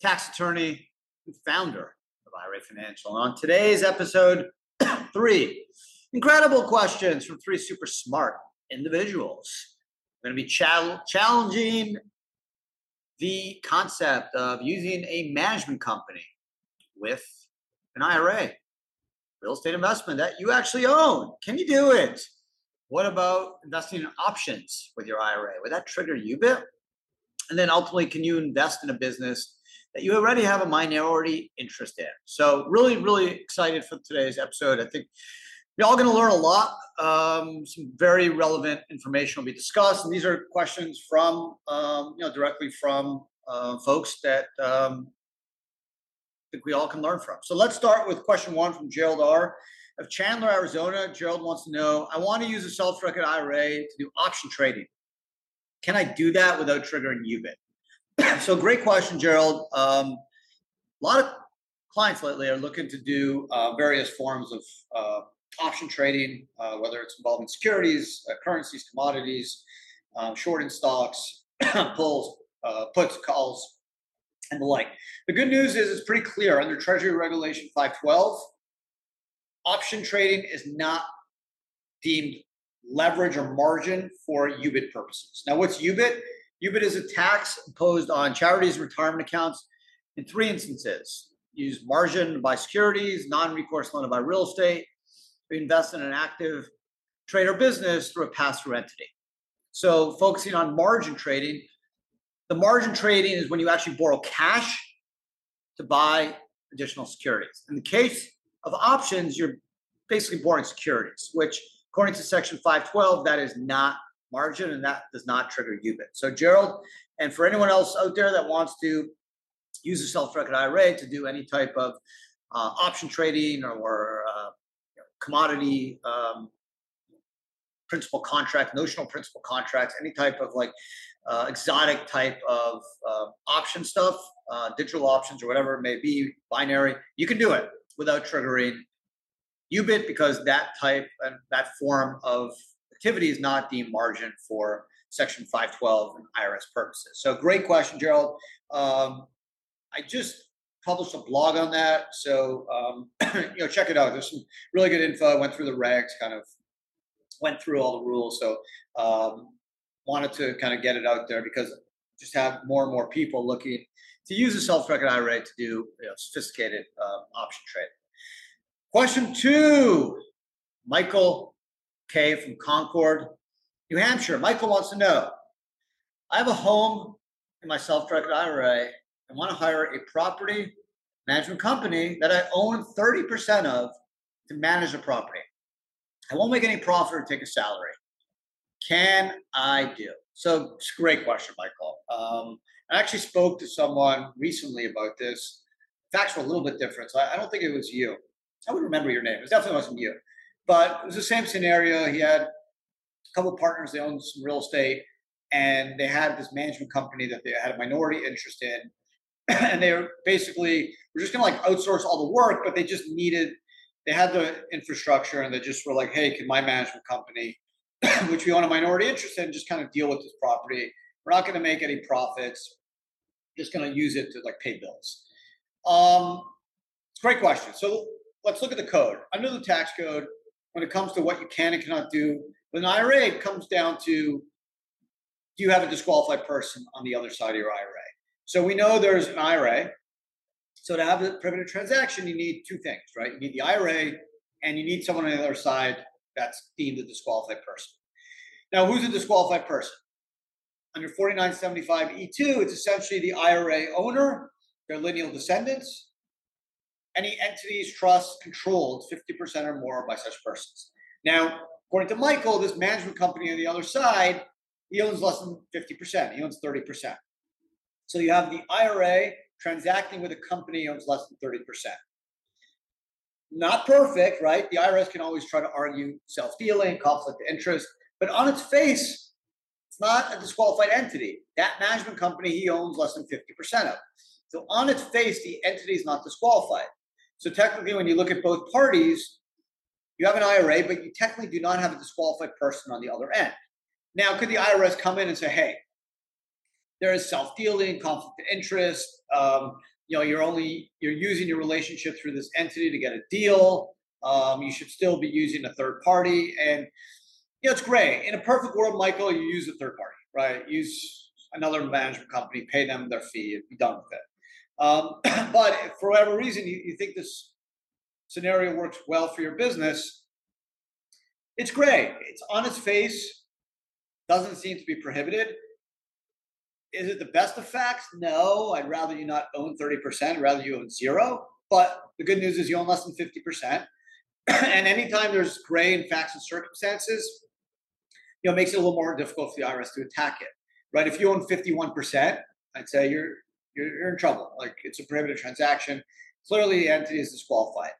tax attorney and founder of IRA Financial. And on today's episode, three incredible questions from three super smart individuals. I'm going to be chal- challenging the concept of using a management company with an IRA, real estate investment that you actually own. Can you do it? What about investing in options with your IRA? Would that trigger UBIT? And then ultimately, can you invest in a business that you already have a minority interest in? So, really, really excited for today's episode. I think you're all going to learn a lot. Um, some very relevant information will be discussed, and these are questions from, um, you know, directly from uh, folks that um, I think we all can learn from. So let's start with question one from Gerald R. Of Chandler, Arizona, Gerald wants to know: I want to use a self-directed IRA to do option trading. Can I do that without triggering UBIT? So great question, Gerald. Um, a lot of clients lately are looking to do uh, various forms of uh, option trading, uh, whether it's involving securities, uh, currencies, commodities, um, shorting stocks, pulls, uh, puts, calls, and the like. The good news is it's pretty clear under Treasury Regulation 512, option trading is not deemed leverage or margin for UBIT purposes. Now, what's UBIT? UBIT is a tax imposed on charities retirement accounts in three instances. Use margin by securities, non-recourse loan by real estate, invest in an active trade or business through a pass-through entity. So focusing on margin trading, the margin trading is when you actually borrow cash to buy additional securities. In the case of options, you're basically borrowing securities, which according to section 512, that is not margin and that does not trigger UBIT. So Gerald, and for anyone else out there that wants to use a self-directed IRA to do any type of uh, option trading or, or uh, commodity um, principal contract, notional principal contracts, any type of like uh, exotic type of uh, option stuff, uh, digital options or whatever it may be, binary, you can do it without triggering UBIT because that type and that form of activity is not deemed margin for Section 512 and IRS purposes. So great question, Gerald. Um, I just published a blog on that. So um, you know, check it out. There's some really good info. I went through the regs, kind of went through all the rules. So um, wanted to kind of get it out there because just have more and more people looking to use a self-directed IRA to do you know, sophisticated uh, option trade. Question two, Michael K from Concord, New Hampshire. Michael wants to know, I have a home in my self-directed IRA I want to hire a property management company that I own 30% of to manage the property. I won't make any profit or take a salary. Can I do? So it's a great question, Michael. Um, I actually spoke to someone recently about this. Facts were a little bit different. So I, I don't think it was you. I would remember your name. It definitely wasn't you. But it was the same scenario. He had a couple partners, they owned some real estate, and they had this management company that they had a minority interest in. and they were basically were just to like outsource all the work, but they just needed they had the infrastructure and they just were like, hey, can my management company, which we own a minority interest in, just kind of deal with this property? We're not to make any profits. Just to use it to like pay bills. Um, it's a great question. So let's look at the code. Under the tax code, when it comes to what you can and cannot do with an IRA, it comes down to do you have a disqualified person on the other side of your IRA? So we know there's an IRA. So to have a prohibited transaction, you need two things, right? You need the IRA and you need someone on the other side that's deemed a disqualified person. Now, who's a disqualified person? Under 4975E2, it's essentially the IRA owner, their lineal descendants, any entities, trusts controlled 50% or more by such persons. Now, according to Michael, this management company on the other side, he owns less than 50%. He owns 30%. So you have the IRA transacting with a company owns less than 30%. Not perfect, right? The IRS can always try to argue self dealing, conflict of interest, but on its face, it's not a disqualified entity. That management company he owns less than 50% of. So on its face, the entity is not disqualified. So technically, when you look at both parties, you have an IRA, but you technically do not have a disqualified person on the other end. Now, could the IRS come in and say, hey, there is self-dealing, conflict of interest. Um, you know, you're only you're using your relationship through this entity to get a deal. Um, you should still be using a third party, and you know it's great. In a perfect world, Michael, you use a third party, right? Use another management company, pay them their fee, and be done with it. Um, but for whatever reason, you, you think this scenario works well for your business. It's great. It's on its face, doesn't seem to be prohibited is it the best of facts? No. I'd rather you not own 30%, rather you own zero. But the good news is you own less than 50%. and anytime there's gray in facts and circumstances, you know, makes it a little more difficult for the IRS to attack it. Right? If you own 51%, I'd say you're you're, you're in trouble. Like it's a prohibited transaction. Clearly, the entity is disqualified,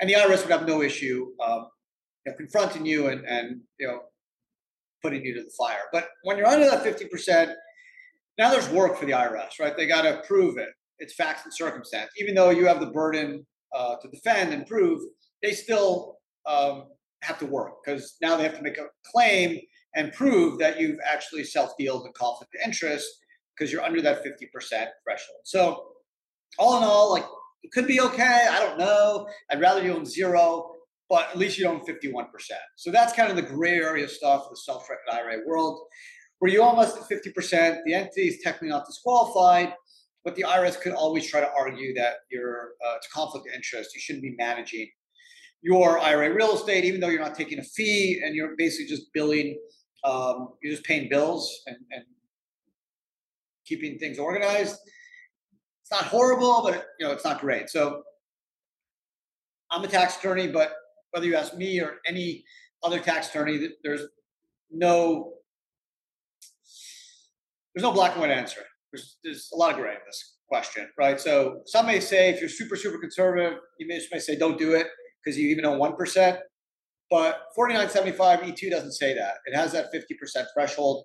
and the IRS would have no issue um, you know, confronting you and and you know putting you to the fire. But when you're under that 50%, now there's work for the IRS, right? They got to prove it. It's facts and circumstance. Even though you have the burden uh, to defend and prove, they still um, have to work because now they have to make a claim and prove that you've actually self-dealed the conflict of interest because you're under that 50% threshold. So all in all, like it could be okay. I don't know. I'd rather you own zero, but at least you own 51%. So that's kind of the gray area stuff of the self-directed IRA world where you almost at 50%, the entity is technically not disqualified, but the IRS could always try to argue that you're, uh, it's a conflict of interest. You shouldn't be managing your IRA real estate, even though you're not taking a fee and you're basically just billing, um, you're just paying bills and, and keeping things organized. It's not horrible, but you know it's not great. So I'm a tax attorney, but whether you ask me or any other tax attorney, there's no there's no black and white answer. There's, there's a lot of gray in this question, right? So some may say if you're super, super conservative, you may, may say don't do it because you even own 1%. But 4975 E2 doesn't say that. It has that 50% threshold.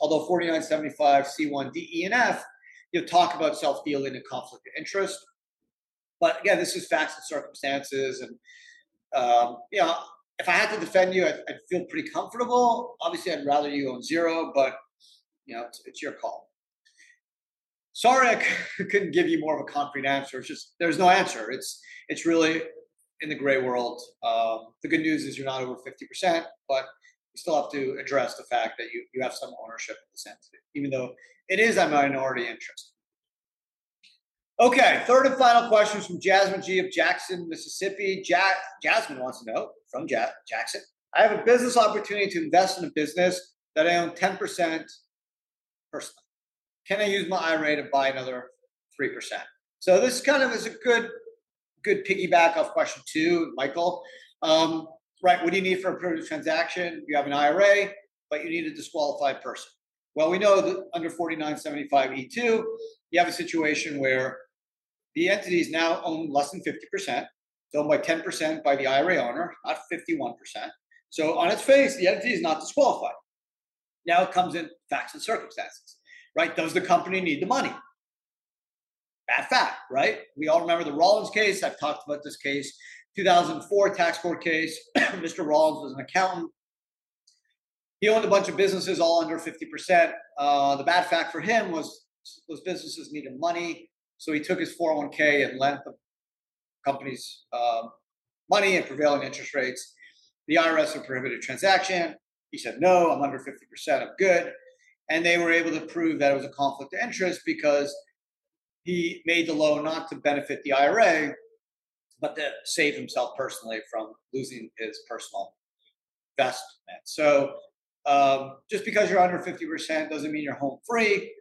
Although 4975 C1 D, E, and F, you talk about self dealing and conflict of interest. But again, this is facts and circumstances. And, um, you know, if I had to defend you, I'd, I'd feel pretty comfortable. Obviously, I'd rather you own zero, but you know, it's, it's your call. Sorry, I couldn't give you more of a concrete answer. It's just there's no answer. It's it's really in the gray world. Um, the good news is you're not over 50%, but you still have to address the fact that you, you have some ownership in this entity, even though it is a minority interest. Okay, third and final question from Jasmine G of Jackson, Mississippi. Ja- Jasmine wants to know from ja- Jackson I have a business opportunity to invest in a business that I own 10% personally. Can I use my IRA to buy another 3%? So this kind of is a good, good piggyback off question two, Michael. Um, right, what do you need for a approved transaction? You have an IRA, but you need a disqualified person. Well, we know that under 4975E2, you have a situation where the entities now own less than 50%, it's owned by 10% by the IRA owner, not 51%. So on its face, the entity is not disqualified. Now it comes in facts and circumstances, right? Does the company need the money? Bad fact, right? We all remember the Rollins case. I've talked about this case, 2004 tax court case. Mr. Rollins was an accountant. He owned a bunch of businesses all under 50%. Uh, the bad fact for him was those businesses needed money. So he took his 401k and lent the companies um, money at prevailing interest rates. The IRS had prohibited transaction. He said, no, I'm under 50%, I'm good. And they were able to prove that it was a conflict of interest because he made the loan not to benefit the IRA, but to save himself personally from losing his personal investment. So um, just because you're under 50% doesn't mean you're home free.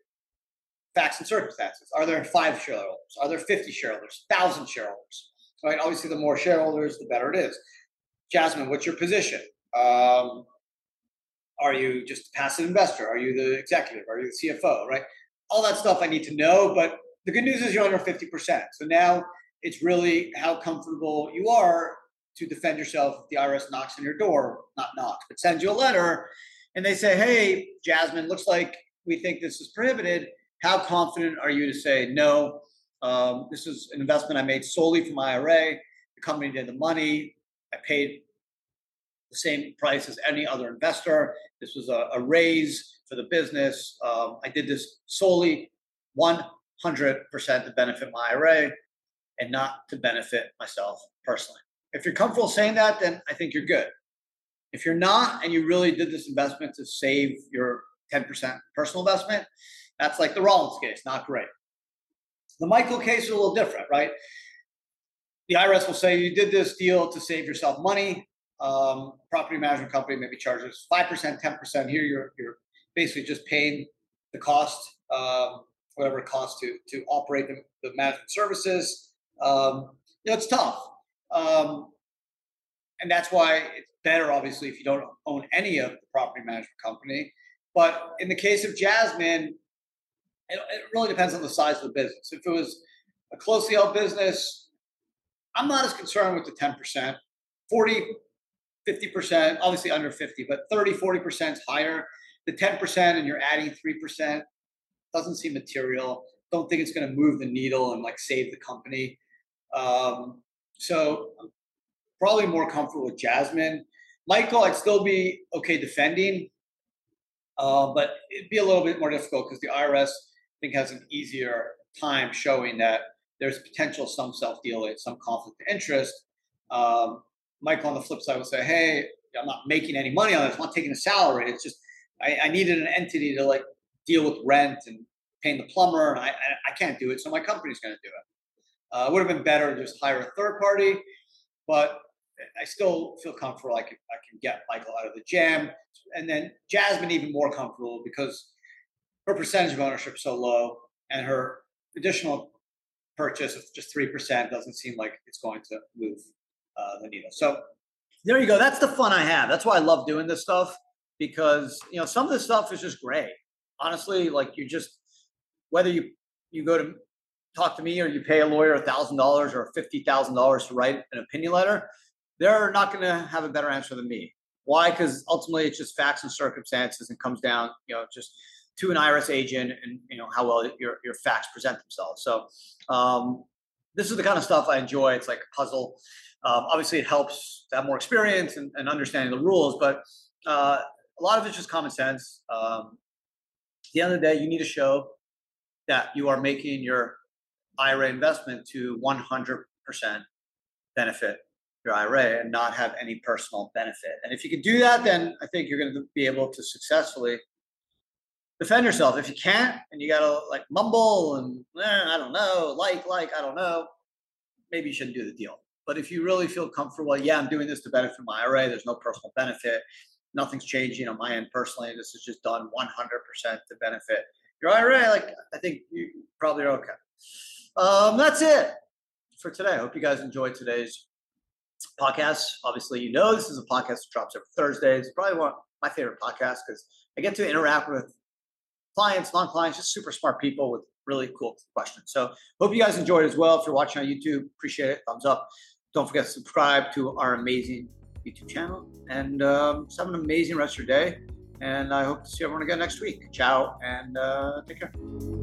Facts and circumstances. Are there five shareholders? Are there 50 shareholders? 1,000 shareholders? Right? Obviously, the more shareholders, the better it is. Jasmine, what's your position? Um, are you just a passive investor? Are you the executive? Are you the CFO? Right? All that stuff I need to know, but the good news is you're under 50%. So now it's really how comfortable you are to defend yourself if the IRS knocks on your door, not knocks, but sends you a letter and they say, hey, Jasmine, looks like we think this is prohibited. How confident are you to say, no, um, this is an investment I made solely from my IRA. The company did the money. I paid the same price as any other investor. This was a, a raise for the business. Um, I did this solely 100% to benefit my IRA and not to benefit myself personally. If you're comfortable saying that, then I think you're good. If you're not, and you really did this investment to save your 10% personal investment, that's like the Rollins case, not great. The Michael case is a little different, right? The IRS will say you did this deal to save yourself money. Um, property management company maybe charges 5%, 10%. Here you're, you're basically just paying the cost, um, whatever it costs to, to operate the, the management services. Um, you know, it's tough. Um, and that's why it's better, obviously, if you don't own any of the property management company. But in the case of Jasmine, it, it really depends on the size of the business. If it was a closely held business, I'm not as concerned with the 10%. 40, 50%, obviously under 50, but 30, 40% is higher. The 10% and you're adding 3% doesn't seem material. Don't think it's going to move the needle and like save the company. Um, so I'm probably more comfortable with Jasmine. Michael, I'd still be okay defending, uh, but it'd be a little bit more difficult because the IRS I think has an easier time showing that there's potential some self-dealing, some conflict of interest. Um, Michael on the flip side will say, "Hey, I'm not making any money on this. I'm not taking a salary. It's just I, I needed an entity to like deal with rent and paying the plumber, and I I can't do it, so my company's going to do it. Uh, it would have been better to just hire a third party, but I still feel comfortable. I can I can get Michael out of the jam, and then Jasmine even more comfortable because her percentage of ownership is so low, and her additional purchase of just three percent doesn't seem like it's going to move uh, the needle. So there you go. That's the fun I have. That's why I love doing this stuff because you know some of this stuff is just great. Honestly, like you just whether you you go to talk to me or you pay a lawyer a thousand dollars or fifty thousand dollars to write an opinion letter they're not going to have a better answer than me. Why? Because ultimately it's just facts and circumstances and comes down, you know, just to an IRS agent and you know how well your your facts present themselves. So um, this is the kind of stuff I enjoy. It's like a puzzle. Um, obviously, it helps to have more experience and, and understanding the rules, but uh, a lot of it's just common sense. Um, at the end of the day, you need to show that you are making your IRA investment to 100% benefit your IRA and not have any personal benefit. And if you can do that, then I think you're going to be able to successfully defend yourself. If you can't, and you got to like mumble and eh, I don't know, like, like, I don't know, maybe you shouldn't do the deal. But if you really feel comfortable, yeah, I'm doing this to benefit my IRA. There's no personal benefit. Nothing's changing on my end personally. This is just done 100% to benefit your IRA. Like, I think you probably are okay. Um, that's it for today. I hope you guys enjoyed today's podcast. Obviously, you know this is a podcast that drops every Thursday. It's Probably one of my favorite podcasts because I get to interact with clients, non-clients, just super smart people with really cool questions. So hope you guys enjoyed as well. If you're watching on YouTube, appreciate it. Thumbs up. Don't forget to subscribe to our amazing YouTube channel. And um, have an amazing rest of your day. And I hope to see everyone again next week. Ciao and uh, take care.